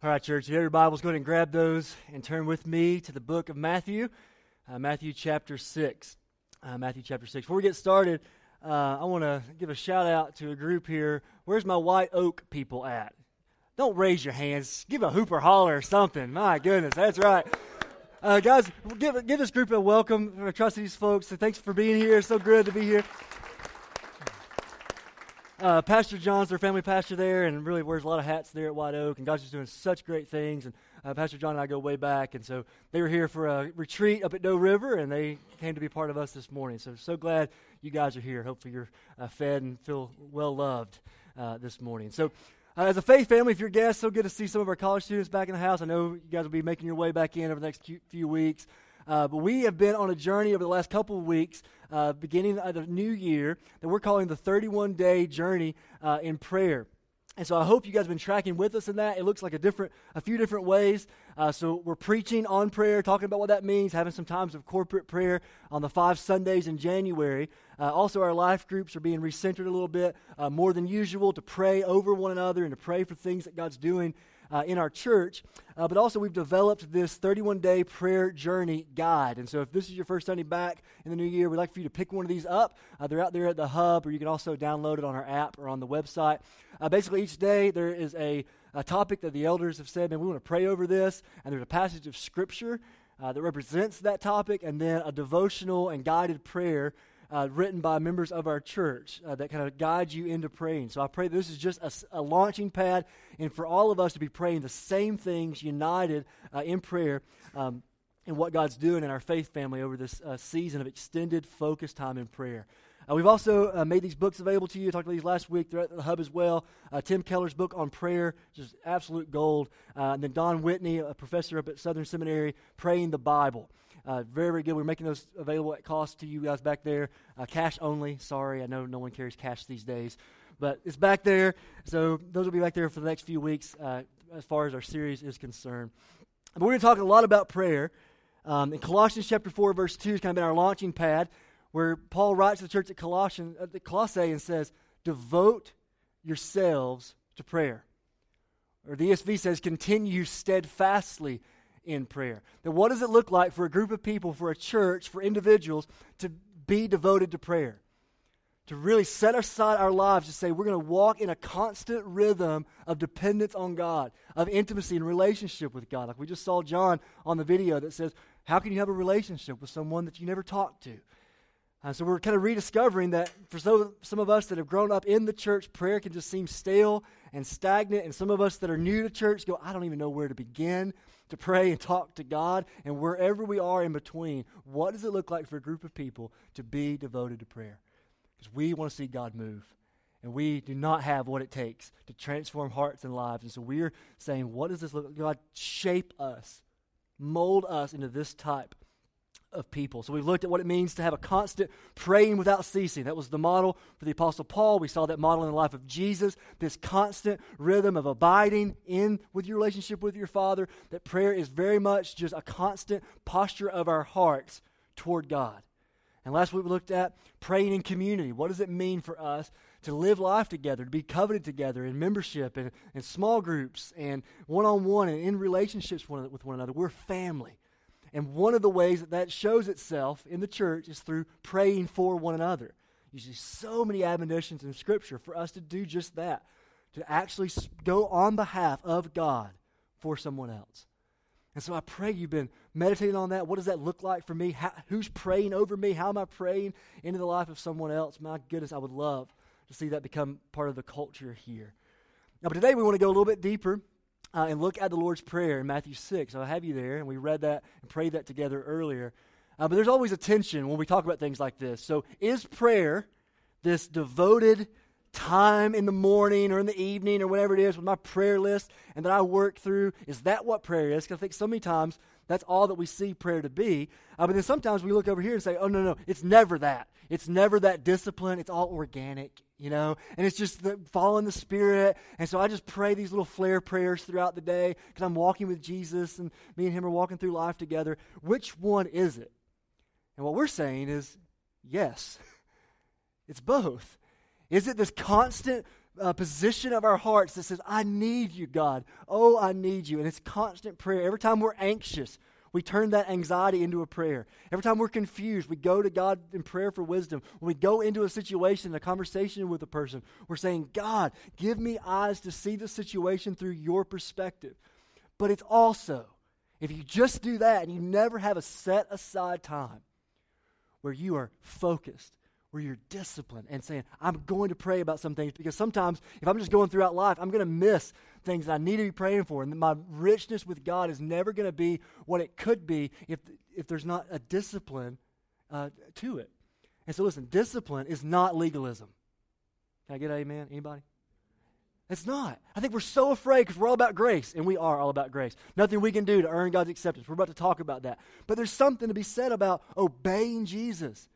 All right, church, if you have your Bibles, go ahead and grab those and turn with me to the book of Matthew, uh, Matthew chapter 6. Uh, Matthew chapter 6. Before we get started, uh, I want to give a shout out to a group here. Where's my White Oak people at? Don't raise your hands. Give a hooper holler or something. My goodness, that's right. Uh, guys, give, give this group a welcome. I trust these folks. So thanks for being here. It's so good to be here. Uh, pastor John's their family pastor there, and really wears a lot of hats there at White Oak. And God's just doing such great things. And uh, Pastor John and I go way back, and so they were here for a retreat up at Doe River, and they came to be part of us this morning. So so glad you guys are here. Hopefully you're uh, fed and feel well loved uh, this morning. So. Uh, as a faith family, if you're guests, so good to see some of our college students back in the house. I know you guys will be making your way back in over the next few weeks. Uh, but we have been on a journey over the last couple of weeks, uh, beginning of the new year, that we're calling the 31 day journey uh, in prayer. And so I hope you guys have been tracking with us in that. It looks like a different, a few different ways. Uh, so we're preaching on prayer, talking about what that means, having some times of corporate prayer on the five Sundays in January. Uh, also, our life groups are being recentered a little bit uh, more than usual to pray over one another and to pray for things that God's doing uh, in our church. Uh, but also, we've developed this 31 day prayer journey guide. And so, if this is your first Sunday back in the new year, we'd like for you to pick one of these up. Uh, they're out there at the hub, or you can also download it on our app or on the website. Uh, basically, each day there is a, a topic that the elders have said, and we want to pray over this. And there's a passage of Scripture uh, that represents that topic, and then a devotional and guided prayer uh, written by members of our church uh, that kind of guide you into praying. So I pray this is just a, a, launching pad and for all of us to be praying the same things united uh, in prayer um, and what God's doing in our faith family over this uh, season of extended focused time in prayer. Uh, we've also uh, made these books available to you. I talked about these last week. They're at the hub as well. Uh, Tim Keller's book on prayer, just absolute gold. Uh, and then Don Whitney, a professor up at Southern Seminary, Praying the Bible. Uh, very, very good. We're making those available at cost to you guys back there. Uh, cash only. Sorry, I know no one carries cash these days. But it's back there. So those will be back there for the next few weeks uh, as far as our series is concerned. But we're going to talk a lot about prayer. Um, in Colossians chapter 4, verse 2 has kind of been our launching pad where Paul writes to the church at Colossians, at Colossae and says, Devote yourselves to prayer. Or the ESV says, Continue steadfastly in prayer. Then what does it look like for a group of people, for a church, for individuals to be devoted to prayer? To really set aside our lives to say we're going to walk in a constant rhythm of dependence on God, of intimacy and relationship with God. Like we just saw John on the video that says, How can you have a relationship with someone that you never talked to? Uh, so we're kind of rediscovering that for some, some of us that have grown up in the church, prayer can just seem stale and stagnant. And some of us that are new to church go, I don't even know where to begin to pray and talk to God. And wherever we are in between, what does it look like for a group of people to be devoted to prayer? Because we want to see God move. And we do not have what it takes to transform hearts and lives. And so we're saying, what does this look like? God, shape us, mold us into this type of people. So we've looked at what it means to have a constant praying without ceasing. That was the model for the Apostle Paul. We saw that model in the life of Jesus, this constant rhythm of abiding in with your relationship with your Father. That prayer is very much just a constant posture of our hearts toward God. And last week we looked at praying in community. What does it mean for us to live life together, to be coveted together in membership and, in small groups and one on one and in relationships with one another? We're family. And one of the ways that that shows itself in the church is through praying for one another. You see so many admonitions in Scripture for us to do just that, to actually go on behalf of God for someone else. And so I pray you've been meditating on that. What does that look like for me? How, who's praying over me? How am I praying into the life of someone else? My goodness, I would love to see that become part of the culture here. Now, but today we want to go a little bit deeper uh, and look at the Lord's Prayer in Matthew 6. So I have you there, and we read that and prayed that together earlier. Uh, but there's always a tension when we talk about things like this. So is prayer this devoted time in the morning or in the evening or whatever it is with my prayer list and that I work through? Is that what prayer is? Because I think so many times that's all that we see prayer to be. Uh, but then sometimes we look over here and say, oh, no, no, it's never that. It's never that discipline. It's all organic, you know? And it's just the, following the Spirit. And so I just pray these little flare prayers throughout the day because I'm walking with Jesus and me and him are walking through life together. Which one is it? And what we're saying is yes, it's both. Is it this constant uh, position of our hearts that says, I need you, God. Oh, I need you. And it's constant prayer. Every time we're anxious, we turn that anxiety into a prayer. Every time we're confused, we go to God in prayer for wisdom. When we go into a situation, a conversation with a person, we're saying, God, give me eyes to see the situation through your perspective. But it's also, if you just do that and you never have a set aside time where you are focused where you're disciplined and saying, I'm going to pray about some things because sometimes if I'm just going throughout life, I'm going to miss things that I need to be praying for. And my richness with God is never going to be what it could be if, if there's not a discipline uh, to it. And so, listen, discipline is not legalism. Can I get amen? Anybody? It's not. I think we're so afraid because we're all about grace, and we are all about grace. Nothing we can do to earn God's acceptance. We're about to talk about that. But there's something to be said about obeying Jesus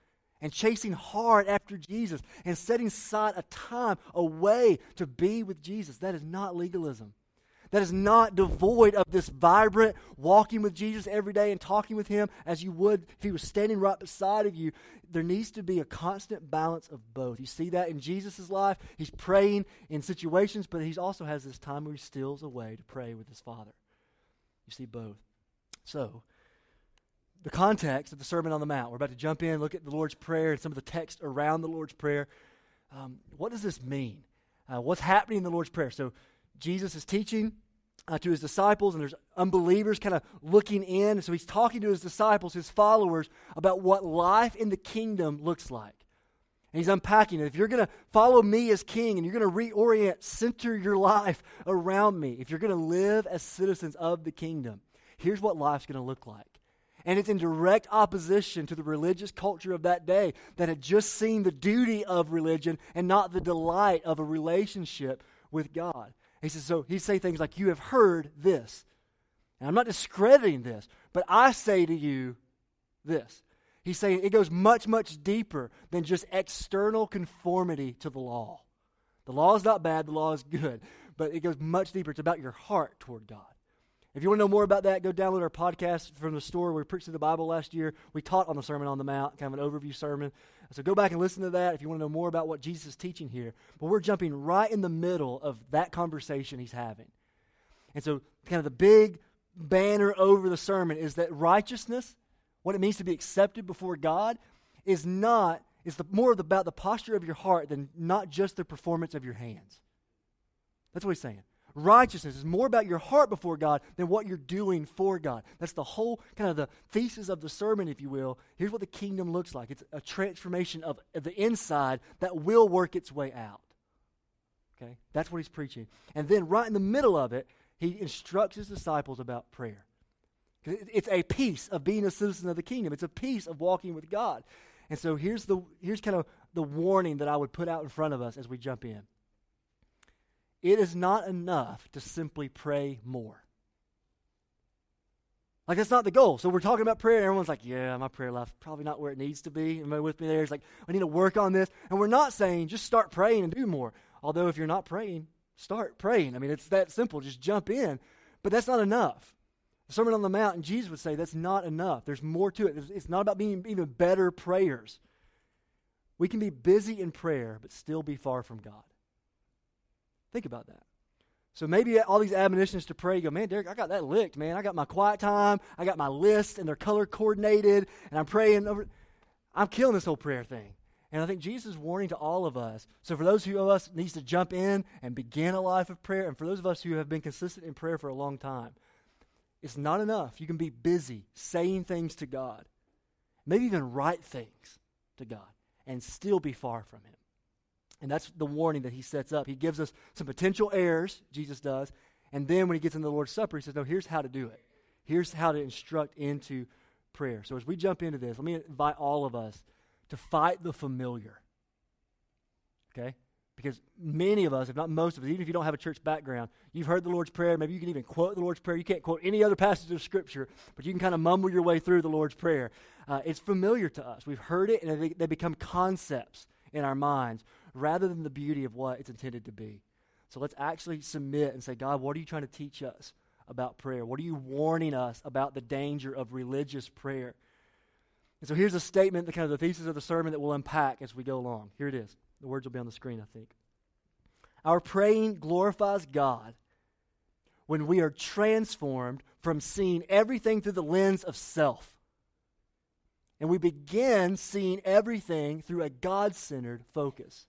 and chasing hard after Jesus and setting aside a time, a way to be with Jesus. That is not legalism. That is not devoid of this vibrant walking with Jesus every day and talking with Him as you would if He was standing right beside of you. There needs to be a constant balance of both. You see that in Jesus' life. He's praying in situations, but He also has this time where He steals away to pray with His Father. You see both. So, the context of the Sermon on the Mount. We're about to jump in, look at the Lord's Prayer and some of the text around the Lord's Prayer. Um, what does this mean? Uh, what's happening in the Lord's Prayer? So, Jesus is teaching uh, to his disciples, and there's unbelievers kind of looking in. And so, he's talking to his disciples, his followers, about what life in the kingdom looks like. And he's unpacking it. If you're going to follow me as king and you're going to reorient, center your life around me, if you're going to live as citizens of the kingdom, here's what life's going to look like. And it's in direct opposition to the religious culture of that day that had just seen the duty of religion and not the delight of a relationship with God. He says, so he'd say things like, You have heard this. And I'm not discrediting this, but I say to you this. He's saying it goes much, much deeper than just external conformity to the law. The law is not bad, the law is good, but it goes much deeper. It's about your heart toward God. If you want to know more about that, go download our podcast from the store. We preached through the Bible last year. We taught on the Sermon on the Mount, kind of an overview sermon. So go back and listen to that if you want to know more about what Jesus is teaching here. But we're jumping right in the middle of that conversation he's having. And so, kind of the big banner over the sermon is that righteousness, what it means to be accepted before God, is not is the, more about the posture of your heart than not just the performance of your hands. That's what he's saying righteousness is more about your heart before God than what you're doing for God. That's the whole kind of the thesis of the sermon, if you will. Here's what the kingdom looks like it's a transformation of, the inside that will work its way out. Okay? That's what he's preaching. And then, right in the middle of it, he instructs his disciples about prayer. It's a piece of being a citizen of the kingdom, it's a piece of walking with God. And so here's the here's kind of the warning that I would put out in front of us as we jump in. It is not enough to simply pray more. Like, that's not the goal. So, we're talking about prayer, and everyone's like, yeah, my prayer life probably not where it needs to be. I with me there? It's like, I need to work on this. And we're not saying just start praying and do more. Although, if you're not praying, start praying. I mean, it's that simple. Just jump in. But that's not enough. The Sermon on the Mount, and Jesus would say that's not enough. There's more to it. It's not about being even better prayers. We can be busy in prayer, but still be far from God. Think about that. So maybe all these admonitions to pray, go, man, Derick, I got that licked, man. I got my quiet time, I got my list, and they're color coordinated, and I'm praying over. I'm killing this whole prayer thing. And I think Jesus is warning to all of us. So for those of us needs to jump in and begin a life of prayer, and for those of us who have been consistent in prayer for a long time, it's not enough. You can be busy saying things to God, maybe even write things to God, and still be far from Him. And that's the warning that he sets up. He gives us some potential errors, Jesus does. And then when he gets into the Lord's Supper, he says, No, here's how to do it. Here's how to instruct into prayer. So as we jump into this, let me invite all of us to fight the familiar. Okay? Because many of us, if not most of us, even if you don't have a church background, you've heard the Lord's Prayer. Maybe you can even quote the Lord's Prayer. You can't quote any other passage of Scripture, but you can kind of mumble your way through the Lord's Prayer. Uh, it's familiar to us. We've heard it, and they, they become concepts in our minds rather than the beauty of what it's intended to be. So let's actually submit and say, God, what are you trying to teach us about prayer? What are you warning us about the danger of religious prayer? And so here's a statement, the kind of the thesis of the sermon that we'll unpack as we go along. Here it is. The words will be on the screen, I think. Our praying glorifies God when we are transformed from seeing everything through the lens of self. And we begin seeing everything through a God centered focus.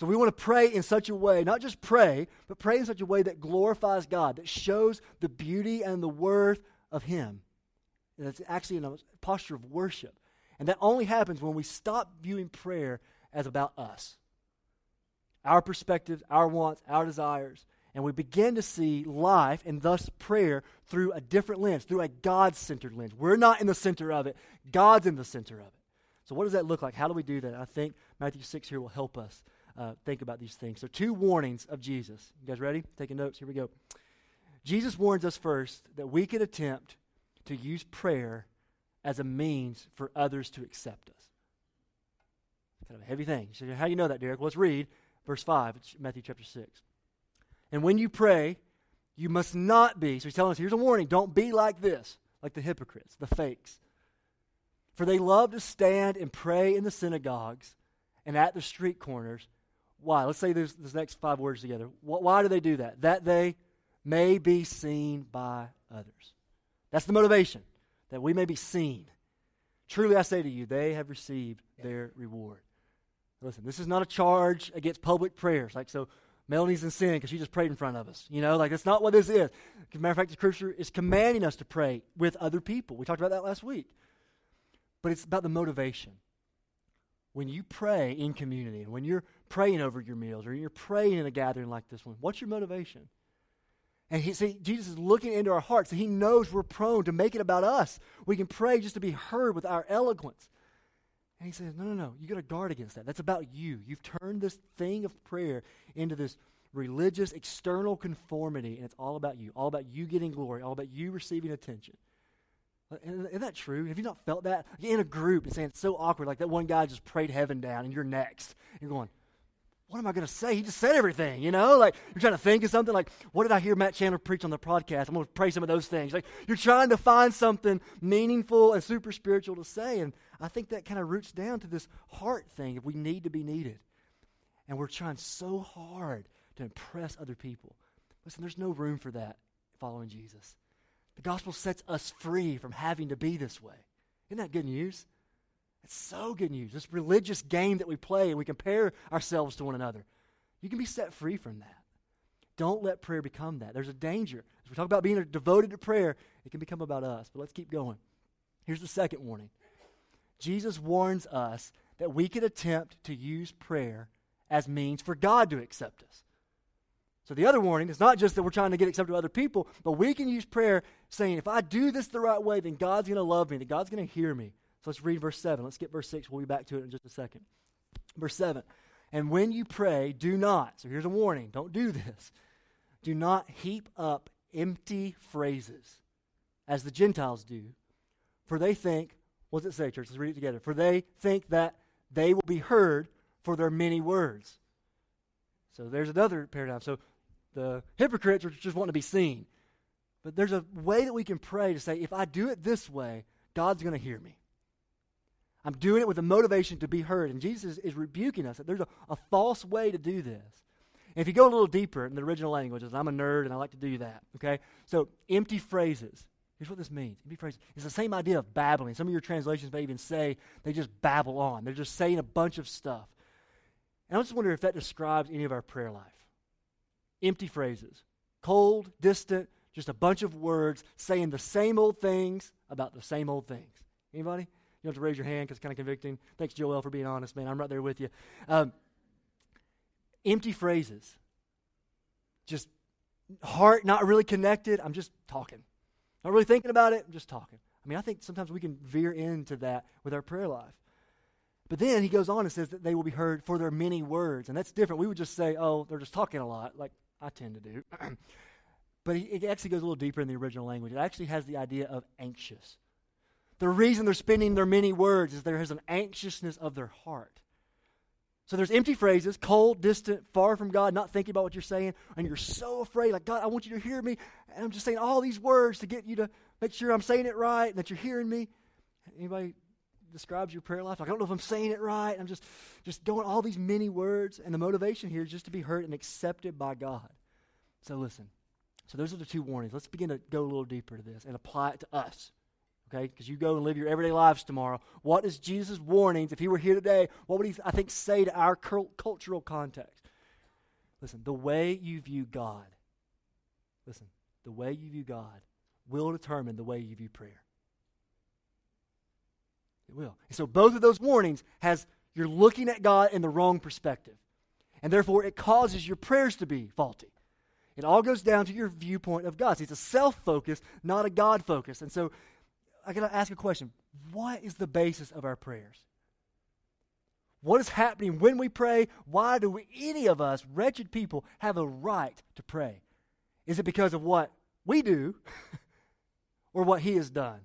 So we want to pray in such a way, not just pray, but pray in such a way that glorifies God, that shows the beauty and the worth of Him. And it's actually in a posture of worship. And that only happens when we stop viewing prayer as about us our perspectives, our wants, our desires, and we begin to see life and thus prayer through a different lens, through a God centered lens. We're not in the center of it, God's in the center of it. So, what does that look like? How do we do that? I think Matthew 6 here will help us uh, think about these things. So, two warnings of Jesus. You guys ready? Taking notes? Here we go. Jesus warns us first that we could attempt to use prayer as a means for others to accept us. Kind of a heavy thing. So, how do you know that, Derick? Well, let's read verse 5, Matthew chapter 6. And when you pray, you must not be. So he's telling us here's a warning don't be like this, like the hypocrites, the fakes. For they love to stand and pray in the synagogues and at the street corners. Why? Let's say these, these next five words together. Why do they do that? That they may be seen by others. That's the motivation, that we may be seen. Truly, I say to you, they have received their reward. Listen, this is not a charge against public prayers. Like, so Melanie's in sin because she just prayed in front of us. You know, like that's not what this is. As a matter of fact, the scripture is commanding us to pray with other people. We talked about that last week. But it's about the motivation. When you pray in community, and when you're praying over your meals, or you're praying in a gathering like this one, what's your motivation? And he, see, Jesus is looking into our hearts, and he knows we're prone to make it about us. We can pray just to be heard with our eloquence. And he says, No, no, no. You got to guard against that. That's about you. You've turned this thing of prayer into this religious external conformity, and it's all about you, all about you getting glory, all about you receiving attention. Uh, isn't that true? Have you not felt that? In a group and saying it's so awkward, like that one guy just prayed heaven down, and you're next. You're going, what am I going to say? He just said everything, you know? Like, you're trying to think of something like, what did I hear Matt Chandler preach on the podcast? I'm going to pray some of those things. Like, you're trying to find something meaningful and super spiritual to say. And I think that kind of roots down to this heart thing if we need to be needed. And we're trying so hard to impress other people. Listen, there's no room for that following Jesus. The gospel sets us free from having to be this way. Isn't that good news? It's so good news. This religious game that we play and we compare ourselves to one another. You can be set free from that. Don't let prayer become that. There's a danger. As we talk about being devoted to prayer, it can become about us. But let's keep going. Here's the second warning Jesus warns us that we could attempt to use prayer as means for God to accept us. So the other warning is not just that we're trying to get accepted by other people, but we can use prayer saying, if I do this the right way, then God's going to love me, that God's going to hear me. So let's read verse 7. Let's get verse 6. We'll be back to it in just a second. Verse 7. And when you pray, do not. So here's a warning don't do this. Do not heap up empty phrases as the Gentiles do, for they think, what does it say, church? Let's read it together. For they think that they will be heard for their many words. So there's another paradigm. So the hypocrites are just wanting to be seen. But there's a way that we can pray to say, if I do it this way, God's going to hear me. I'm doing it with a motivation to be heard. And Jesus is rebuking us that there's a, a false way to do this. And if you go a little deeper in the original languages, I'm a nerd and I like to do that, okay? So, empty phrases. Here's what this means. Empty phrases. It's the same idea of babbling. Some of your translations may even say they just babble on. They're just saying a bunch of stuff. And I just wonder if that describes any of our prayer life. Empty phrases. Cold, distant, just a bunch of words saying the same old things about the same old things. Anybody? You don't have to raise your hand because it's kind of convicting. Thanks, Joel, for being honest, man. I'm right there with you. Um, empty phrases. Just heart not really connected. I'm just talking. Not really thinking about it. I'm just talking. I mean, I think sometimes we can veer into that with our prayer life. But then he goes on and says that they will be heard for their many words. And that's different. We would just say, oh, they're just talking a lot, like I tend to do. but he, it actually goes a little deeper in the original language. It actually has the idea of anxious. The reason they're spending their many words is there is an anxiousness of their heart. So there's empty phrases, cold, distant, far from God, not thinking about what you're saying, and you're so afraid, like, God, I want you to hear me. And I'm just saying all these words to get you to make sure I'm saying it right and that you're hearing me. Anybody describes your prayer life. Like, I don't know if I'm saying it right. I'm just, just going all these many words. And the motivation here is just to be heard and accepted by God. So listen. So those are the two warnings. Let's begin to go a little deeper to this and apply it to us. Okay? Because you go and live your everyday lives tomorrow. What is Jesus' warnings? If he were here today, what would he, I think, say to our cultural context? Listen, the way you view God, listen, the way you view God will determine the way you view prayer. It will. And so both of those warnings has you're looking at God in the wrong perspective. And therefore it causes your prayers to be faulty. It all goes down to your viewpoint of God. It's a self focus, not a God focus. And so I got to ask a question What is the basis of our prayers? What is happening when we pray? Why do we, any of us, wretched people, have a right to pray? Is it because of what we do or what He has done?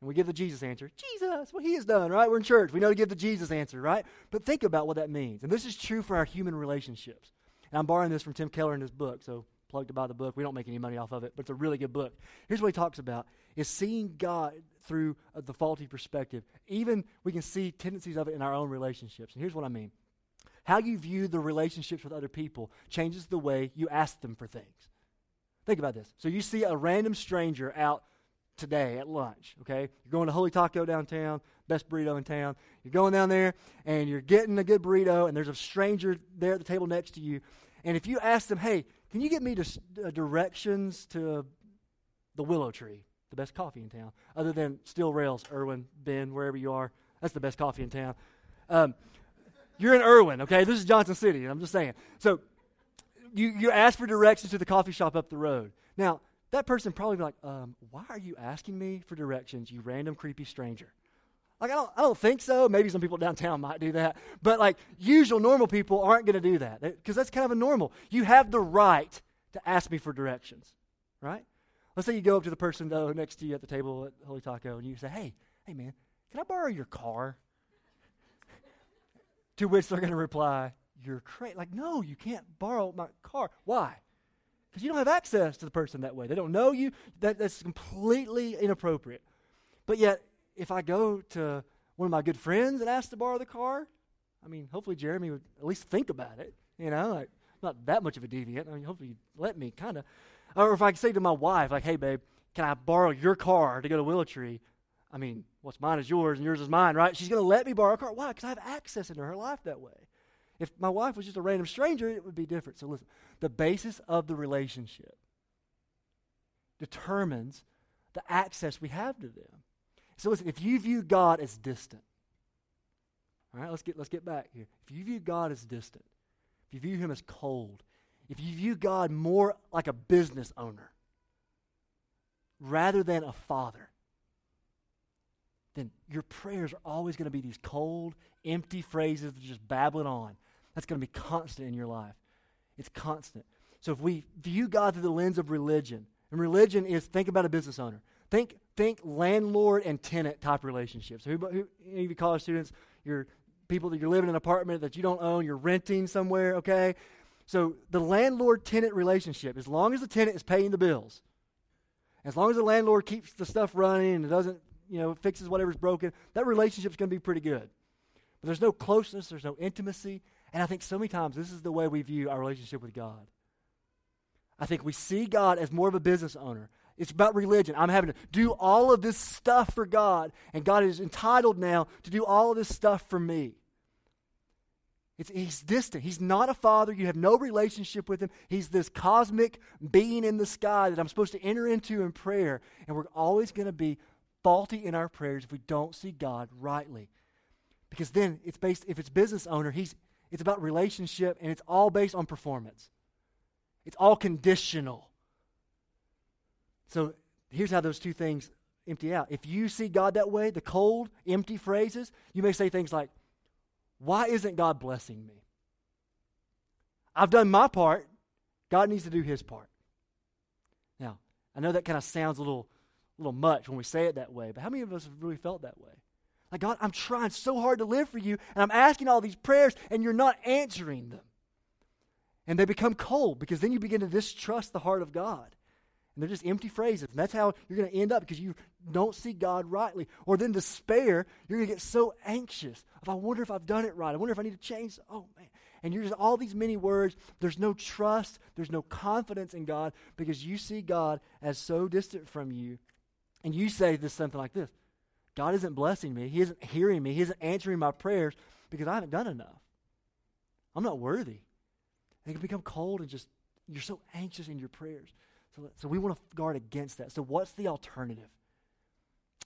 And we give the Jesus answer Jesus, what He has done, right? We're in church. We know to give the Jesus answer, right? But think about what that means. And this is true for our human relationships. And I'm borrowing this from Tim Keller in his book, so plug to buy the book. We don't make any money off of it, but it's a really good book. Here's what he talks about is seeing God through uh, the faulty perspective. Even we can see tendencies of it in our own relationships. And here's what I mean. How you view the relationships with other people changes the way you ask them for things. Think about this. So you see a random stranger out today at lunch, okay? You're going to Holy Taco downtown, best burrito in town. You're going down there and you're getting a good burrito, and there's a stranger there at the table next to you. And if you ask them, hey, can you get me to, uh, directions to the Willow Tree, the best coffee in town, other than Steel Rails, Erwin, Ben, wherever you are? That's the best coffee in town. Um, you're in Erwin, okay? This is Johnson City. And I'm just saying. So you, you ask for directions to the coffee shop up the road. Now, that person probably be like, um, why are you asking me for directions, you random creepy stranger? Like, I don't, I don't think so. Maybe some people downtown might do that. But, like, usual normal people aren't going to do that because that's kind of a normal. You have the right to ask me for directions, right? Let's say you go up to the person, though, next to you at the table at Holy Taco, and you say, hey, hey, man, can I borrow your car? to which they're going to reply, you're crazy. Like, no, you can't borrow my car. Why? Because you don't have access to the person that way. They don't know you. That, that's completely inappropriate. But yet, if I go to one of my good friends and ask to borrow the car, I mean, hopefully Jeremy would at least think about it. You know, like not that much of a deviant. I mean, hopefully you'd let me kind of. Or if I say to my wife, like, "Hey, babe, can I borrow your car to go to Willow Tree?" I mean, what's mine is yours and yours is mine, right? She's going to let me borrow a car. Why? Because I have access into her life that way. If my wife was just a random stranger, it would be different. So listen, the basis of the relationship determines the access we have to them. So listen, if you view God as distant, all right, let's get, let's get back here. If you view God as distant, if you view him as cold, if you view God more like a business owner rather than a father, then your prayers are always going to be these cold, empty phrases that just babbling on. That's going to be constant in your life. It's constant. So if we view God through the lens of religion, and religion is think about a business owner. Think think landlord and tenant type relationships. Who, who, any of you college students, you're people that you're living in an apartment that you don't own, you're renting somewhere, okay? So the landlord tenant relationship, as long as the tenant is paying the bills, as long as the landlord keeps the stuff running and doesn't, you know, fixes whatever's broken, that relationship's going to be pretty good. But there's no closeness, there's no intimacy, and I think so many times this is the way we view our relationship with God. I think we see God as more of a business owner. It's about religion. I'm having to do all of this stuff for God, and God is entitled now to do all of this stuff for me. It's, he's distant. He's not a father. You have no relationship with him. He's this cosmic being in the sky that I'm supposed to enter into in prayer. And we're always going to be faulty in our prayers if we don't see God rightly. Because then it's based, if it's business owner, he's, it's about relationship and it's all based on performance. It's all conditional. So here's how those two things empty out. If you see God that way, the cold, empty phrases, you may say things like, Why isn't God blessing me? I've done my part. God needs to do his part. Now, I know that kind of sounds a little, a little much when we say it that way, but how many of us have really felt that way? Like, God, I'm trying so hard to live for you, and I'm asking all these prayers, and you're not answering them. And they become cold because then you begin to distrust the heart of God. And they're just empty phrases. And that's how you're going to end up because you don't see God rightly. Or then despair, you're going to get so anxious. If I wonder if I've done it right. I wonder if I need to change. Oh, man. And you're just all these many words. There's no trust. There's no confidence in God because you see God as so distant from you. And you say this something like this God isn't blessing me. He isn't hearing me. He isn't answering my prayers because I haven't done enough. I'm not worthy. And it can become cold and just, you're so anxious in your prayers. So, so we want to guard against that. So, what's the alternative?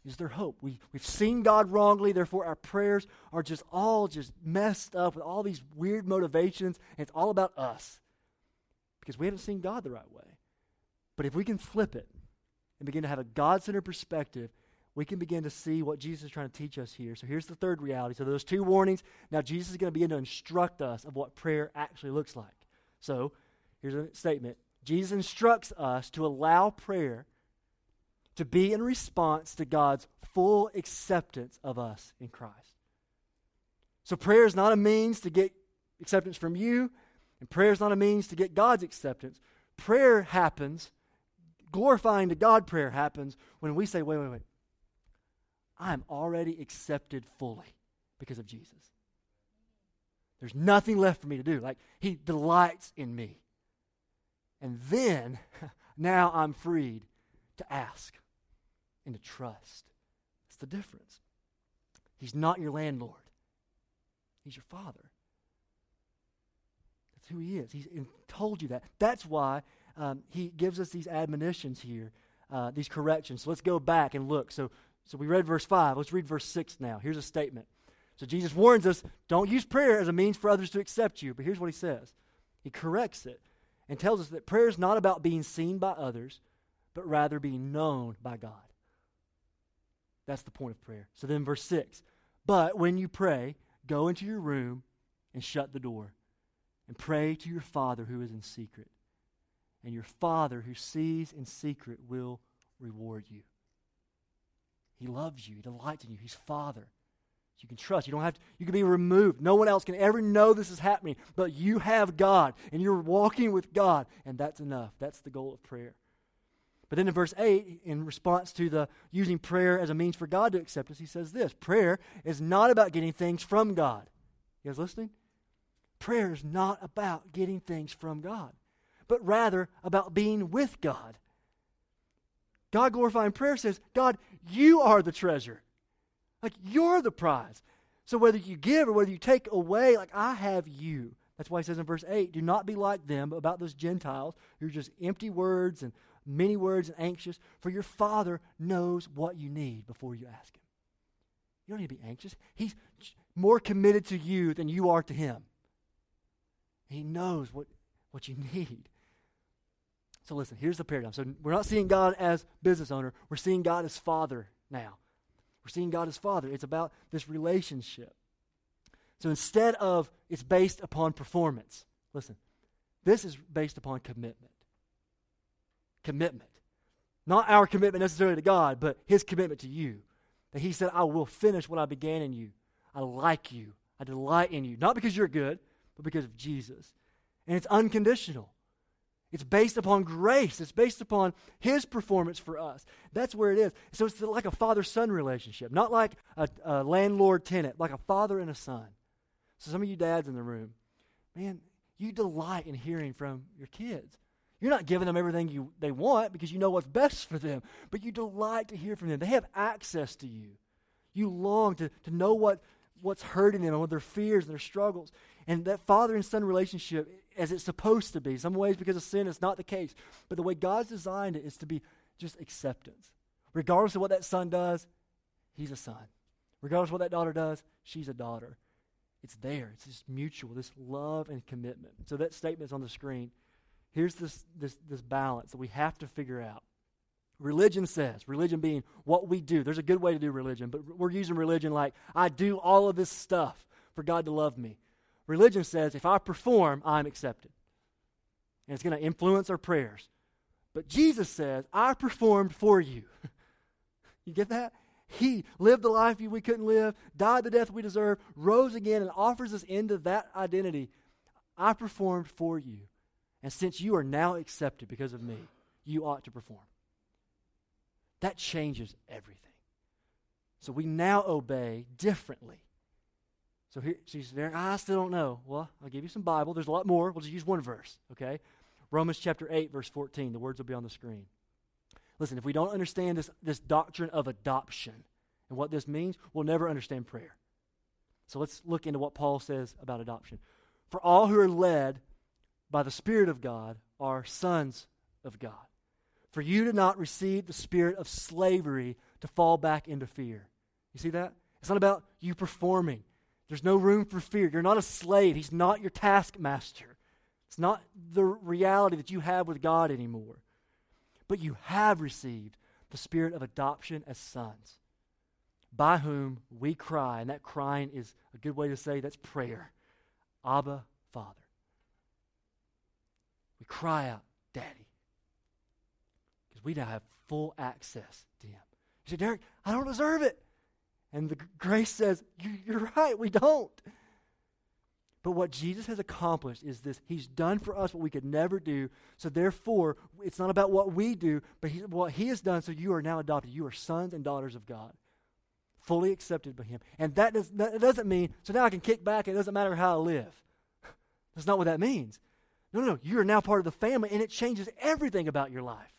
Is there hope? We, we've seen God wrongly, therefore our prayers are just all just messed up with all these weird motivations, and it's all about us because we haven't seen God the right way. But if we can flip it and begin to have a God centered perspective, we can begin to see what Jesus is trying to teach us here. So here's the third reality. So those two warnings. Now Jesus is going to begin to instruct us of what prayer actually looks like. So here's a statement Jesus instructs us to allow prayer to be in response to God's full acceptance of us in Christ. So prayer is not a means to get acceptance from you, and prayer is not a means to get God's acceptance. Prayer happens, glorifying to God prayer happens when we say, wait, wait, wait. I am already accepted fully because of Jesus. There's nothing left for me to do. Like, He delights in me. And then, now I'm freed to ask and to trust. That's the difference. He's not your landlord, He's your Father. That's who He is. He's told you that. That's why um, He gives us these admonitions here, uh, these corrections. So let's go back and look. So, so we read verse 5. Let's read verse 6 now. Here's a statement. So Jesus warns us don't use prayer as a means for others to accept you. But here's what He says He corrects it and tells us that prayer is not about being seen by others, but rather being known by God. That's the point of prayer. So then, verse 6 But when you pray, go into your room and shut the door, and pray to your Father who is in secret. And your Father who sees in secret will reward you. He loves you, He delights in you. He's Father. You can trust. You don't have to, you can be removed. No one else can ever know this is happening, but you have God and you're walking with God, and that's enough. That's the goal of prayer. But then in verse 8, in response to the using prayer as a means for God to accept us, he says this prayer is not about getting things from God. You guys listening? Prayer is not about getting things from God, but rather about being with God. God glorifying prayer says, God, you are the treasure. Like you're the prize. So whether you give or whether you take away, like I have you. That's why he says in verse 8, do not be like them about those Gentiles who are just empty words and many words and anxious, for your Father knows what you need before you ask Him. You don't need to be anxious. He's more committed to you than you are to Him. He knows what, what you need. So listen, here's the paradigm. So we're not seeing God as business owner, we're seeing God as Father now. We're seeing God as Father. It's about this relationship. So instead of it's based upon performance, listen, this is based upon commitment. Commitment. Not our commitment necessarily to God, but His commitment to you. That He said, I will finish what I began in you. I like you. I delight in you. Not because you're good, but because of Jesus. And it's unconditional. It's based upon grace. It's based upon His performance for us. That's where it is. So it's like a father son relationship, not like a, a landlord tenant, like a father and a son. So, some of you dads in the room, man, you delight in hearing from your kids. You're not giving them everything you, they want because you know what's best for them, but you delight to hear from them. They have access to you. You long to, to know what, what's hurting them and what their fears and their struggles. And that father and son relationship as it's supposed to be. Some ways, because of sin, it's not the case. But the way God's designed it is to be just acceptance. Regardless of what that son does, he's a son. Regardless of what that daughter does, she's a daughter. It's there. It's just mutual, this love and commitment. So that statement's on the screen. Here's this, this, this balance that we have to figure out. Religion says, religion being what we do. There's a good way to do religion, but we're using religion like, I do all of this stuff for God to love me. Religion says if I perform, I'm accepted. And it's going to influence our prayers. But Jesus says, I performed for you. you get that? He lived the life we couldn't live, died the death we deserve, rose again, and offers us into that identity. I performed for you. And since you are now accepted because of me, you ought to perform. That changes everything. So we now obey differently. So she's there. Ah, I still don't know. Well, I'll give you some Bible. There's a lot more. We'll just use one verse, okay? Romans chapter 8, verse 14. The words will be on the screen. Listen, if we don't understand this, this doctrine of adoption and what this means, we'll never understand prayer. So let's look into what Paul says about adoption. For all who are led by the Spirit of God are sons of God. For you did not receive the spirit of slavery to fall back into fear. You see that? It's not about you performing. There's no room for fear. You're not a slave. He's not your taskmaster. It's not the reality that you have with God anymore. But you have received the spirit of adoption as sons, by whom we cry. And that crying is a good way to say that's prayer. Abba, Father. We cry out, Daddy. Because we now have full access to Him. You say, Derick, I don't deserve it. And the grace says, You're right, we don't. But what Jesus has accomplished is this He's done for us what we could never do. So therefore, it's not about what we do, but he, what He has done. So you are now adopted. You are sons and daughters of God, fully accepted by Him. And that, does, that doesn't mean, so now I can kick back. And it doesn't matter how I live. That's not what that means. No, no, no. You are now part of the family, and it changes everything about your life.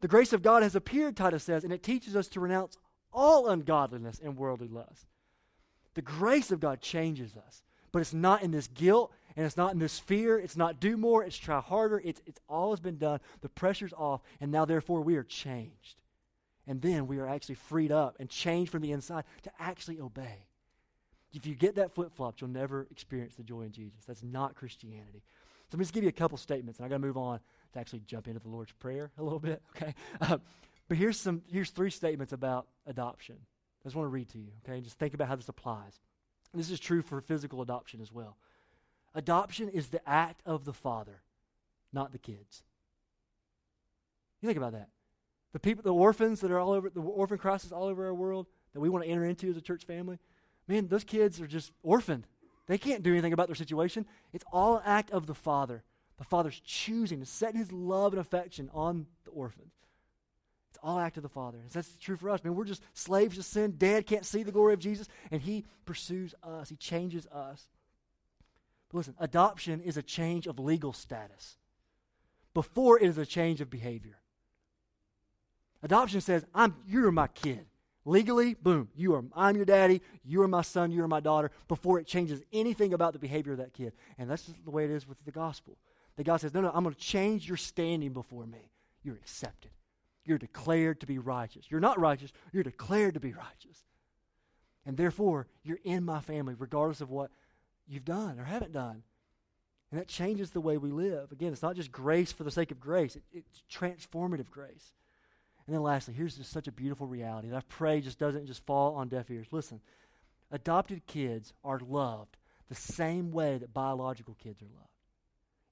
The grace of God has appeared, Titus says, and it teaches us to renounce all ungodliness and worldly lust. The grace of God changes us, but it's not in this guilt and it's not in this fear. It's not do more, it's try harder. It's, it's all has been done. The pressure's off, and now therefore we are changed. And then we are actually freed up and changed from the inside to actually obey. If you get that flip flop, you'll never experience the joy in Jesus. That's not Christianity. So let me just give you a couple statements, and I got to move on to actually jump into the Lord's Prayer a little bit. Okay, uh, but here's some here's three statements about adoption. I just want to read to you. Okay, just think about how this applies. This is true for physical adoption as well. Adoption is the act of the father, not the kids. You think about that. The people, the orphans that are all over, the orphan crisis all over our world that we want to enter into as a church family, man, those kids are just orphaned. They can't do anything about their situation. It's all act of the Father. The Father's choosing to set his love and affection on the orphans. All act of the Father. And that's true for us. I mean, we're just slaves to sin. Dad can't see the glory of Jesus, and he pursues us. He changes us. But listen, adoption is a change of legal status. Before it is a change of behavior. Adoption says, I'm you're my kid. Legally, boom, you are I'm your daddy, you are my son, you are my daughter, before it changes anything about the behavior of that kid. And that's just the way it is with the gospel. That God says, No, no, I'm going to change your standing before me. You're accepted. You're declared to be righteous. You're not righteous, you're declared to be righteous. And therefore, you're in my family, regardless of what you've done or haven't done. And that changes the way we live. Again, it's not just grace for the sake of grace, it, it's transformative grace. And then lastly, here's just such a beautiful reality that I pray just doesn't just fall on deaf ears. Listen, adopted kids are loved the same way that biological kids are loved.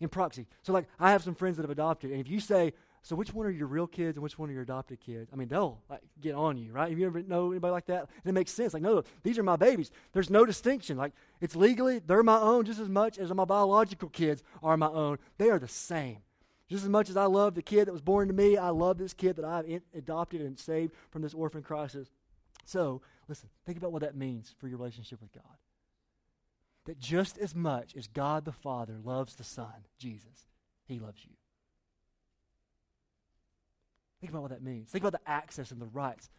In proxy. So, like, I have some friends that have adopted, and if you say, so which one are your real kids and which one are your adopted kids? I mean, they'll like, get on you, right? Have you ever know anybody like that? And it makes sense. Like, no, these are my babies. There's no distinction. Like, it's legally, they're my own just as much as my biological kids are my own. They are the same. Just as much as I love the kid that was born to me, I love this kid that I've in- adopted and saved from this orphan crisis. So, listen, think about what that means for your relationship with God. That just as much as God the Father loves the Son, Jesus, He loves you. Think about what that means. Think about the access and the rights.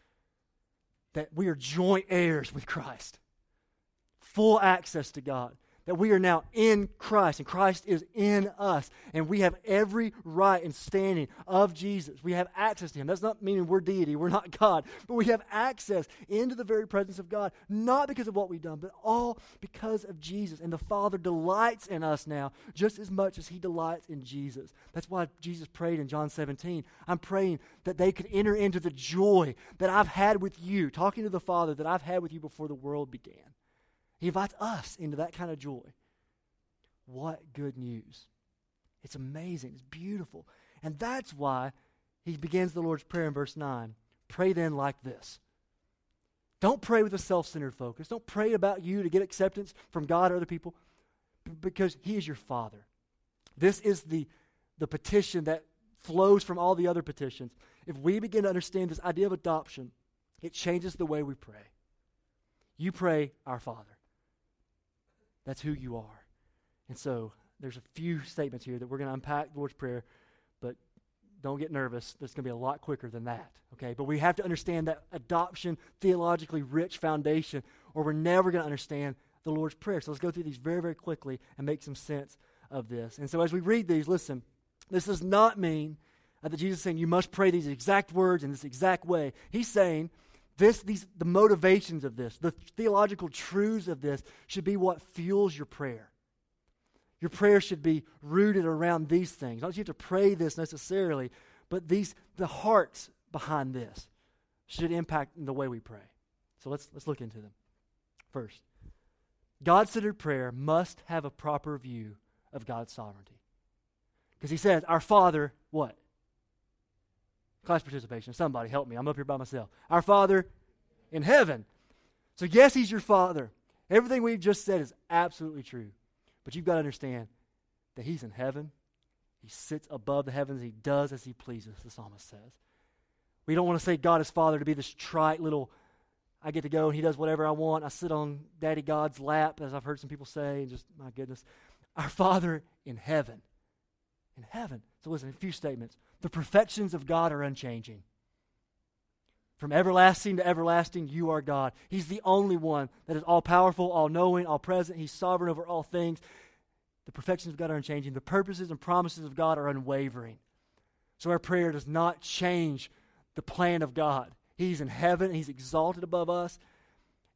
That we are joint heirs with Christ, full access to God that we are now in Christ and Christ is in us and we have every right and standing of Jesus. We have access to him. That's not meaning we're deity, we're not God, but we have access into the very presence of God, not because of what we've done, but all because of Jesus. And the Father delights in us now just as much as he delights in Jesus. That's why Jesus prayed in John 17. I'm praying that they could enter into the joy that I've had with you, talking to the Father that I've had with you before the world began. He invites us into that kind of joy. What good news! It's amazing. It's beautiful. And that's why he begins the Lord's Prayer in verse 9. Pray then like this. Don't pray with a self centered focus. Don't pray about you to get acceptance from God or other people because He is your Father. This is the, the petition that flows from all the other petitions. If we begin to understand this idea of adoption, it changes the way we pray. You pray, Our Father. That's who you are. And so there's a few statements here that we're going to unpack the Lord's Prayer, but don't get nervous. That's going to be a lot quicker than that. Okay? But we have to understand that adoption, theologically rich foundation, or we're never going to understand the Lord's Prayer. So let's go through these very, very quickly and make some sense of this. And so as we read these, listen, this does not mean that Jesus is saying you must pray these exact words in this exact way. He's saying this, these, the motivations of this, the theological truths of this should be what fuels your prayer. Your prayer should be rooted around these things. Not that you have to pray this necessarily, but these the hearts behind this should impact the way we pray. So let's let's look into them. First, God-centered prayer must have a proper view of God's sovereignty. Because he says, Our Father, what? Class participation. Somebody help me. I'm up here by myself. Our Father in heaven. So, yes, He's your Father. Everything we've just said is absolutely true. But you've got to understand that He's in heaven. He sits above the heavens. He does as He pleases, the psalmist says. We don't want to say God is Father to be this trite little, I get to go and He does whatever I want. I sit on Daddy God's lap, as I've heard some people say, and just, my goodness. Our Father in heaven. In heaven. So, listen, a few statements. The perfections of God are unchanging. From everlasting to everlasting, you are God. He's the only one that is all powerful, all knowing, all present. He's sovereign over all things. The perfections of God are unchanging. The purposes and promises of God are unwavering. So our prayer does not change the plan of God. He's in heaven, He's exalted above us.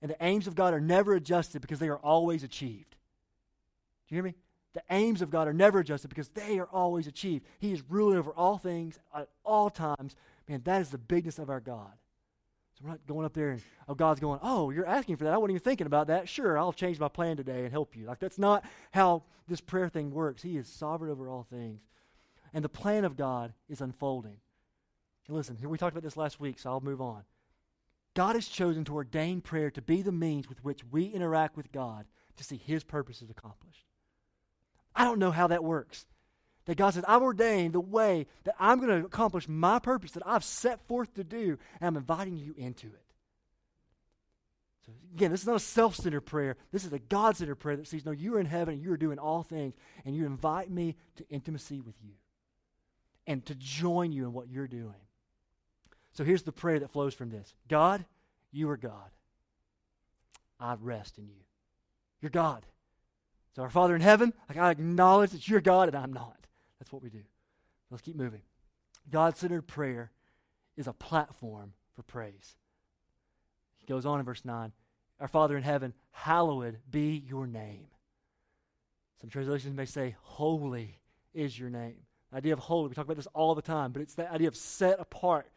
And the aims of God are never adjusted because they are always achieved. Do you hear me? The aims of God are never adjusted because they are always achieved. He is ruling over all things at all times. Man, that is the bigness of our God. So we're not going up there and, oh, God's going, oh, you're asking for that. I wasn't even thinking about that. Sure, I'll change my plan today and help you. Like, that's not how this prayer thing works. He is sovereign over all things. And the plan of God is unfolding. And listen, here we talked about this last week, so I'll move on. God has chosen to ordain prayer to be the means with which we interact with God to see His purposes accomplished. I don't know how that works. That God says, I've ordained the way that I'm going to accomplish my purpose that I've set forth to do, and I'm inviting you into it. So, again, this is not a self centered prayer. This is a God centered prayer that says, No, you are in heaven and you are doing all things, and you invite me to intimacy with you and to join you in what you're doing. So here's the prayer that flows from this God, you are God. I rest in you. You're God. So, our Father in heaven, like I acknowledge that you're God and I'm not. That's what we do. Let's keep moving. God centered prayer is a platform for praise. He goes on in verse 9 Our Father in heaven, hallowed be your name. Some translations may say, Holy is your name. The idea of holy, we talk about this all the time, but it's that idea of set apart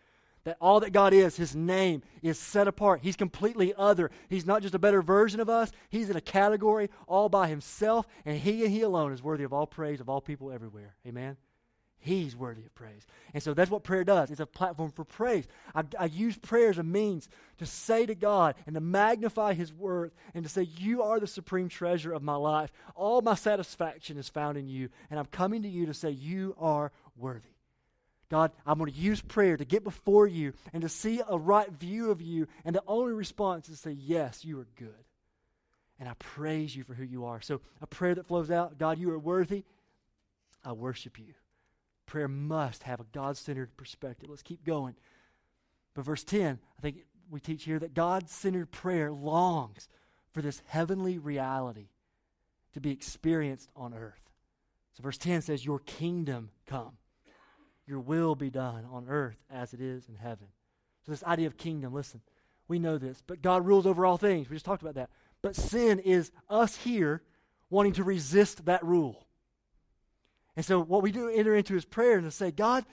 that all that God is, His name, is set apart. He's completely other. He's not just a better version of us, He's in a category all by Himself, and He and He alone is worthy of all praise of all people everywhere. Amen? He's worthy of praise. And so that's what prayer does. It's a platform for praise. I, I, use prayer as a means to say to God and to magnify His worth and to say, You are the supreme treasure of my life. All my satisfaction is found in you. And I'm coming to you to say, You are worthy. God, I'm going to use prayer to get before you and to see a right view of you. And the only response is to say, Yes, you are good. And I praise you for who you are. So, a prayer that flows out God, you are worthy. I worship you. Prayer must have a God centered perspective. Let's keep going. But verse 10, I think we teach here that God centered prayer longs for this heavenly reality to be experienced on earth. So, verse 10 says, Your kingdom come your will be done on earth as it is in heaven. So, this idea of kingdom, listen, we know this, but God rules over all things. We just talked about that. But sin is us here wanting to resist that rule. And so, what we do enter into his prayer and to say, God,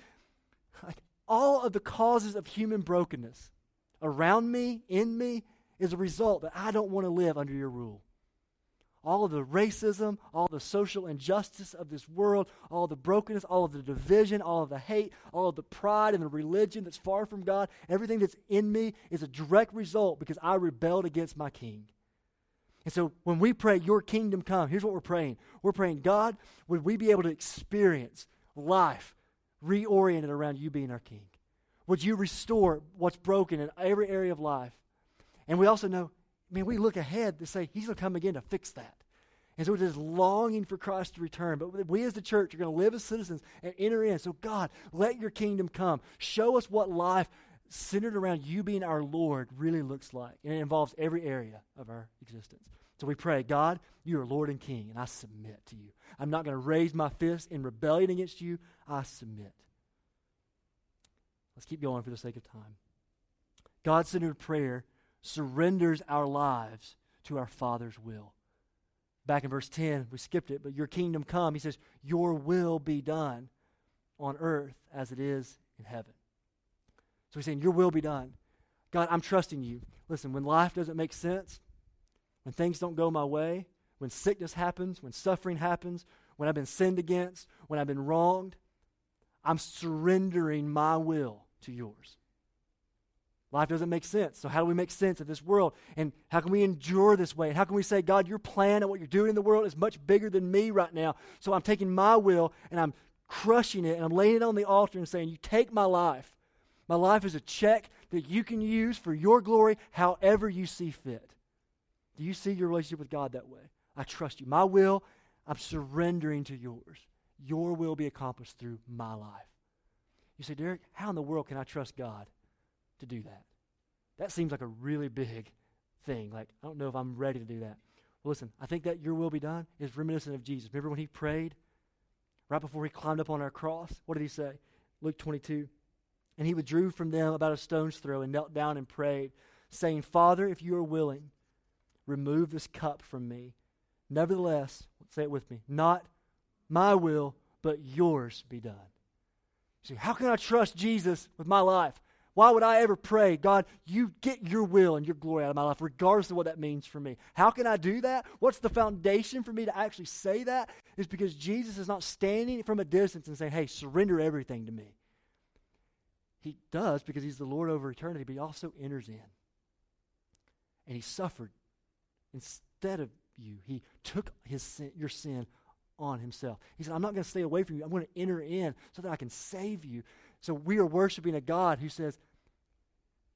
like all of the causes of human brokenness around me, in me, is a result that I don't want to live under your rule all of the racism, all the social injustice of this world, all the brokenness, all of the division, all of the hate, all of the pride and the religion that's far from God, everything that's in me is a direct result because I rebelled against my king. And so when we pray, Your kingdom come, here's what we're praying. We're praying, God, would we be able to experience life reoriented around you being our king? Would you restore what's broken in every area of life? And we also know, I mean, we look ahead to say he's going to come again to fix that. And so we're just longing for Christ to return. But we as the church are going to live as citizens and enter in. So, God, let your kingdom come. Show us what life centered around you being our Lord really looks like. And it involves every area of our existence. So we pray, God, you are Lord and King, and I submit to you. I'm not going to raise my fist in rebellion against you. I submit. Let's keep going for the sake of time. God centered prayer surrenders our lives to our Father's will. Back in verse 10, we skipped it, but your kingdom come. He says, Your will be done on earth as it is in heaven. So he's saying, Your will be done. God, I'm trusting you. Listen, when life doesn't make sense, when things don't go my way, when sickness happens, when suffering happens, when I've been sinned against, when I've been wronged, I'm surrendering my will to yours. Life doesn't make sense. So, how do we make sense of this world? And how can we endure this way? And how can we say, God, your plan and what you're doing in the world is much bigger than me right now? So, I'm taking my will and I'm crushing it and I'm laying it on the altar and saying, You take my life. My life is a check that you can use for your glory however you see fit. Do you see your relationship with God that way? I trust you. My will, I'm surrendering to yours. Your will be accomplished through my life. You say, Derick, how in the world can I trust God to do that? That seems like a really big thing. Like, I don't know if I'm ready to do that. Well, listen, I think that your will be done is reminiscent of Jesus. Remember when he prayed right before he climbed up on our cross? What did he say? Luke 22. And he withdrew from them about a stone's throw and knelt down and prayed, saying, Father, if you are willing, remove this cup from me. Nevertheless, say it with me, not my will, but yours be done. See, how can I trust Jesus with my life? Why would I ever pray, God, you get your will and your glory out of my life, regardless of what that means for me? How can I do that? What's the foundation for me to actually say that? Is because Jesus is not standing from a distance and saying, hey, surrender everything to me. He does because he's the Lord over eternity, but he also enters in. And he suffered instead of you. He took his sin, your sin on himself. He said, I'm not going to stay away from you. I'm going to enter in so that I can save you. So we are worshiping a God who says,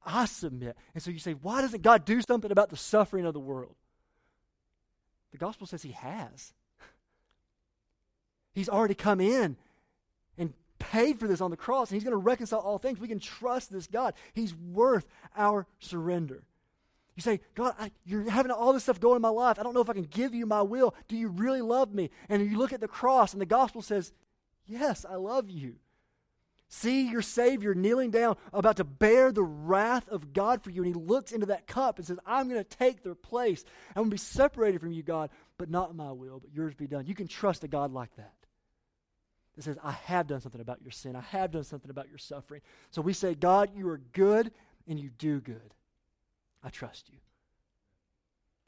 I submit. And so you say, why doesn't God do something about the suffering of the world? The gospel says he has. He's already come in and paid for this on the cross, and he's going to reconcile all things. We can trust this God. He's worth our surrender. You say, God, I, you're having all this stuff going in my life. I don't know if I can give you my will. Do you really love me? And you look at the cross, and the gospel says, Yes, I love you. See your Savior kneeling down, about to bear the wrath of God for you. And he looks into that cup and says, I'm going to take their place. I'm going to be separated from you, God, but not my will, but yours be done. You can trust a God like that. That says, I have done something about your sin. I have done something about your suffering. So we say, God, you are good and you do good. I trust you.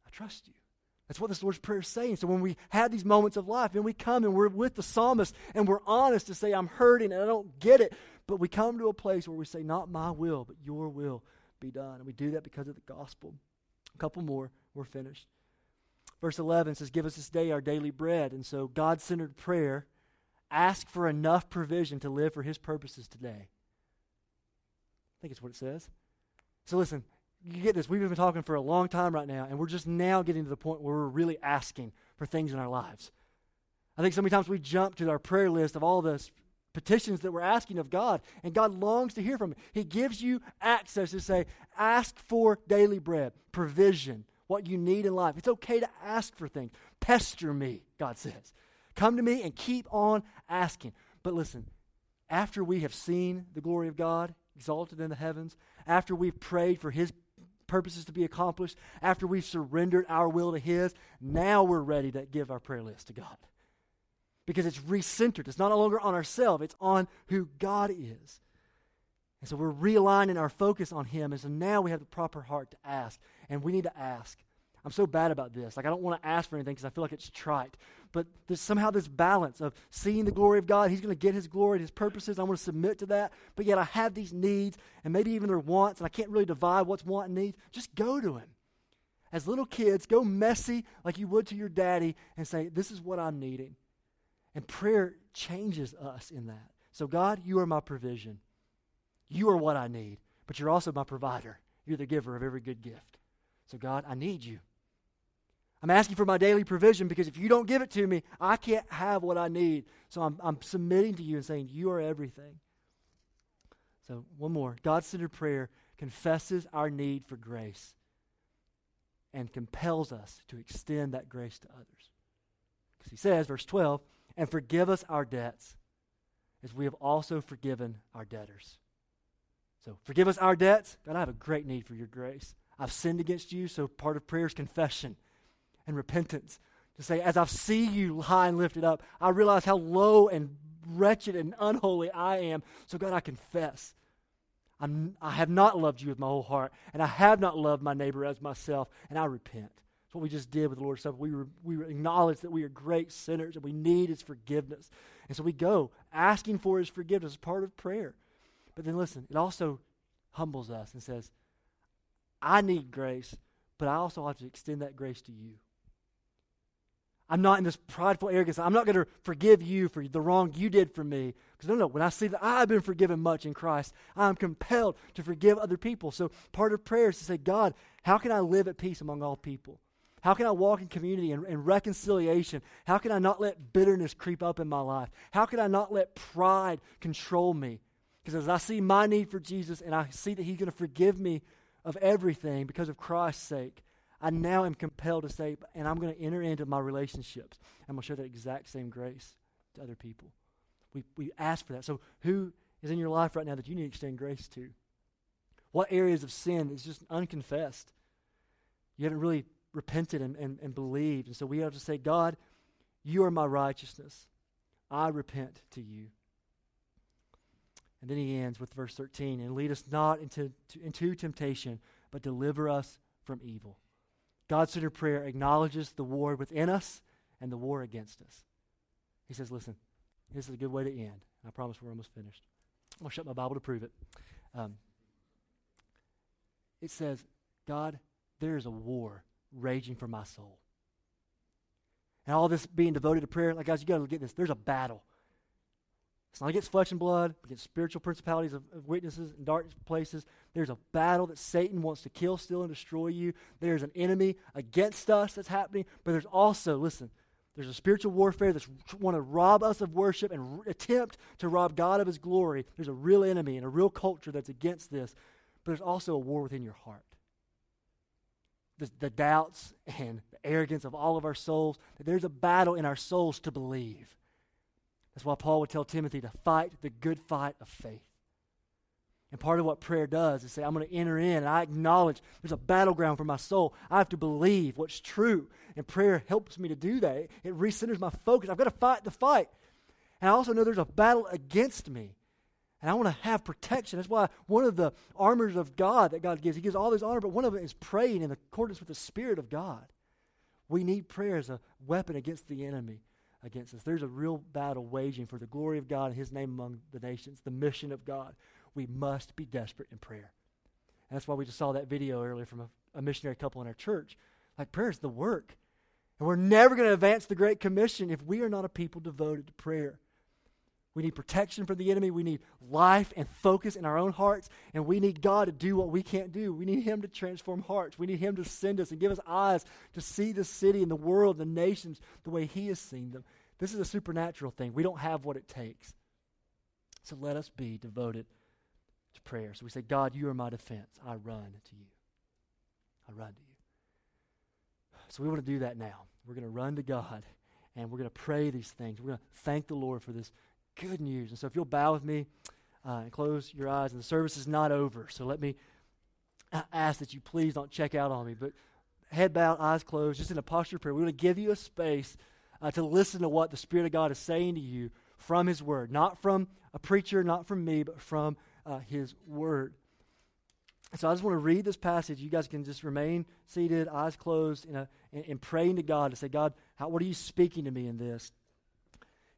I trust you. That's what this Lord's Prayer is saying. So when we have these moments of life and we come and we're with the psalmist and we're honest to say, I'm hurting and I don't get it, but we come to a place where we say, Not my will, but your will be done. And we do that because of the gospel. A couple more, we're finished. Verse 11 says, Give us this day our daily bread. And so God centered prayer ask for enough provision to live for his purposes today. I think it's what it says. So listen, you get this. We've been talking for a long time right now, and we're just now getting to the point where we're really asking for things in our lives. I think so many times we jump to our prayer list of all the petitions that we're asking of God, and God longs to hear from you. He gives you access to say, ask for daily bread, provision, what you need in life. It's okay to ask for things. Pester me, God says. Come to me and keep on asking. But listen, after we have seen the glory of God exalted in the heavens, after we've prayed for His purposes to be accomplished, after we've surrendered our will to His, now we're ready to give our prayer list to God. Because it's recentered. It's not no longer on ourselves, it's on who God is. And so we're realigning our focus on Him. And so now we have the proper heart to ask. And we need to ask. I'm so bad about this. Like, I don't want to ask for anything because I feel like it's trite. But there's somehow this balance of seeing the glory of God. He's going to get His glory and His purposes. I want to submit to that. But yet I have these needs, and maybe even their wants, and I can't really divide what's want and need. Just go to Him. As little kids, go messy like you would to your daddy and say, This is what I'm needing. And prayer changes us in that. So, God, you are my provision. You are what I need, but you're also my provider. You're the giver of every good gift. So, God, I need you. I'm asking for my daily provision because if you don't give it to me, I can't have what I need. So I'm, I'm submitting to you and saying, You are everything. So, one more God centered prayer confesses our need for grace and compels us to extend that grace to others. Because he says, verse 12, and forgive us our debts as we have also forgiven our debtors. So, forgive us our debts. God, I have a great need for your grace. I've sinned against you, so part of prayer is confession and repentance. To say, as I see you high and lifted up, I realize how low and wretched and unholy I am. So, God, I confess. I'm, I have not loved you with my whole heart, and I have not loved my neighbor as myself, and I repent. That's what we just did with the Lord's Supper. We, re, we acknowledge that we are great sinners and we need His forgiveness. And so we go asking for His forgiveness as part of prayer. But then listen, it also humbles us and says, I need grace, but I also have to extend that grace to you. I'm not in this prideful arrogance. I'm not going to forgive you for the wrong you did for me. Because no, no, when I see that I've been forgiven much in Christ, I'm compelled to forgive other people. So part of prayer is to say, God, how can I live at peace among all people? How can I walk in community and, and reconciliation? How can I not let bitterness creep up in my life? How can I not let pride control me? Because as I see my need for Jesus and I see that He's going to forgive me of everything because of Christ's sake, I now am compelled to say, and I'm going to enter into my relationships. I'm going to show that exact same grace to other people. We, we ask for that. So, who is in your life right now that you need to extend grace to? What areas of sin is just unconfessed? You haven't really repented and, and, and believed. And so we have to say, God, you are my righteousness. I repent to you. And then he ends with verse 13 and lead us not into, to, into temptation, but deliver us from evil. God centered prayer acknowledges the war within us and the war against us. He says, Listen, this is a good way to end. I promise we're almost finished. I'm going to shut my Bible to prove it. Um, it says, God, there is a war raging for my soul. And all this being devoted to prayer, like, guys, you got to get this. There's a battle it's not against flesh and blood, against spiritual principalities of, of witnesses in dark places. There's a battle that Satan wants to kill, steal, and destroy you. There's an enemy against us that's happening. But there's also, listen, there's a spiritual warfare that's want to rob us of worship and r- attempt to rob God of his glory. There's a real enemy and a real culture that's against this. But there's also a war within your heart. The, the doubts and the arrogance of all of our souls, that there's a battle in our souls to believe that's why Paul would tell Timothy to fight the good fight of faith. And part of what prayer does is say, I'm going to enter in and I acknowledge there's a battleground for my soul. I have to believe what's true. And prayer helps me to do that. It recenters my focus. I've got to fight the fight. And I also know there's a battle against me. And I want to have protection. That's why one of the armors of God that God gives, He gives all this armor, but one of it is praying in accordance with the Spirit of God. We need prayer as a weapon against the enemy against us. There's a real battle waging for the glory of God and His name among the nations, the mission of God. We must be desperate in prayer. And that's why we just saw that video earlier from a, a missionary couple in our church. Like, prayer is the work. And we're never going to advance the Great Commission if we are not a people devoted to prayer. We need protection from the enemy. We need life and focus in our own hearts. And we need God to do what we can't do. We need Him to transform hearts. We need Him to send us and give us eyes to see the city and the world, the nations, the way He has seen them. This is a supernatural thing. We don't have what it takes. So let us be devoted to prayer. So we say, God, you are my defense. I run to you. I run to you. So we want to do that now. We're going to run to God and we're going to pray these things. We're going to thank the Lord for this good news. And so if you'll bow with me uh, and close your eyes, and the service is not over, so let me ask that you please don't check out on me, but head bowed, eyes closed, just in a posture of prayer. We want to give you a space uh, to listen to what the Spirit of God is saying to you from His Word, not from a preacher, not from me, but from uh, His Word. So I just want to read this passage. You guys can just remain seated, eyes closed, in, a, in, in praying to God to say, God, how, what are you speaking to me in this?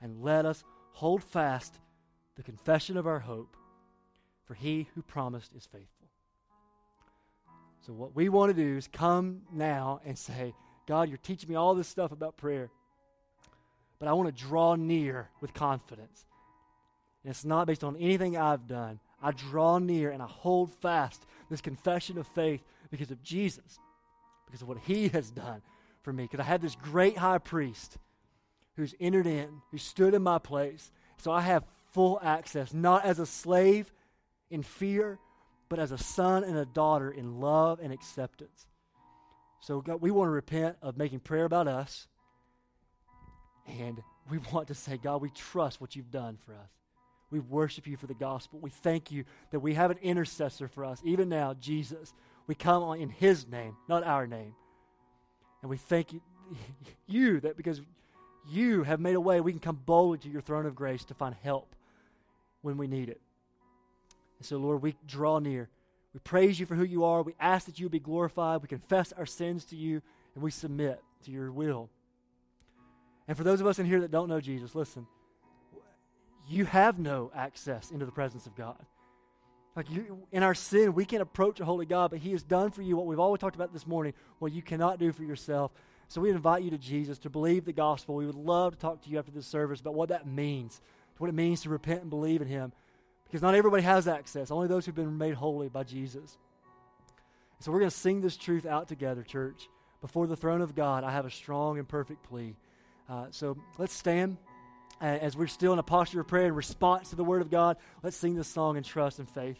And let us hold fast the confession of our hope, for he who promised is faithful. So, what we want to do is come now and say, God, you're teaching me all this stuff about prayer, but I want to draw near with confidence. And it's not based on anything I've done. I draw near and I hold fast this confession of faith because of Jesus, because of what he has done for me. Because I have this great high priest who's entered in, who stood in my place. So I have full access, not as a slave in fear, but as a son and a daughter in love and acceptance. So God, we want to repent of making prayer about us. And we want to say, God, we trust what you've done for us. We worship you for the gospel. We thank you that we have an intercessor for us, even now, Jesus. We come in his name, not our name. And we thank you, you that because you have made a way, we can come boldly to your throne of grace to find help when we need it. And so, Lord, we draw near. We praise you for who you are. We ask that you be glorified. We confess our sins to you, and we submit to your will. And for those of us in here that don't know Jesus, listen, you have no access into the presence of God. Like you, in our sin, we can't approach a holy God, but He has done for you what we've always talked about this morning, what you cannot do for yourself. So we invite you to Jesus to believe the gospel. We would love to talk to you after this service about what that means, what it means to repent and believe in Him, because not everybody has access. Only those who've been made holy by Jesus. So we're going to sing this truth out together, church. Before the throne of God, I have a strong and perfect plea. Uh, so let's stand as we're still in a posture of prayer in response to the Word of God, let's sing this song in trust and faith.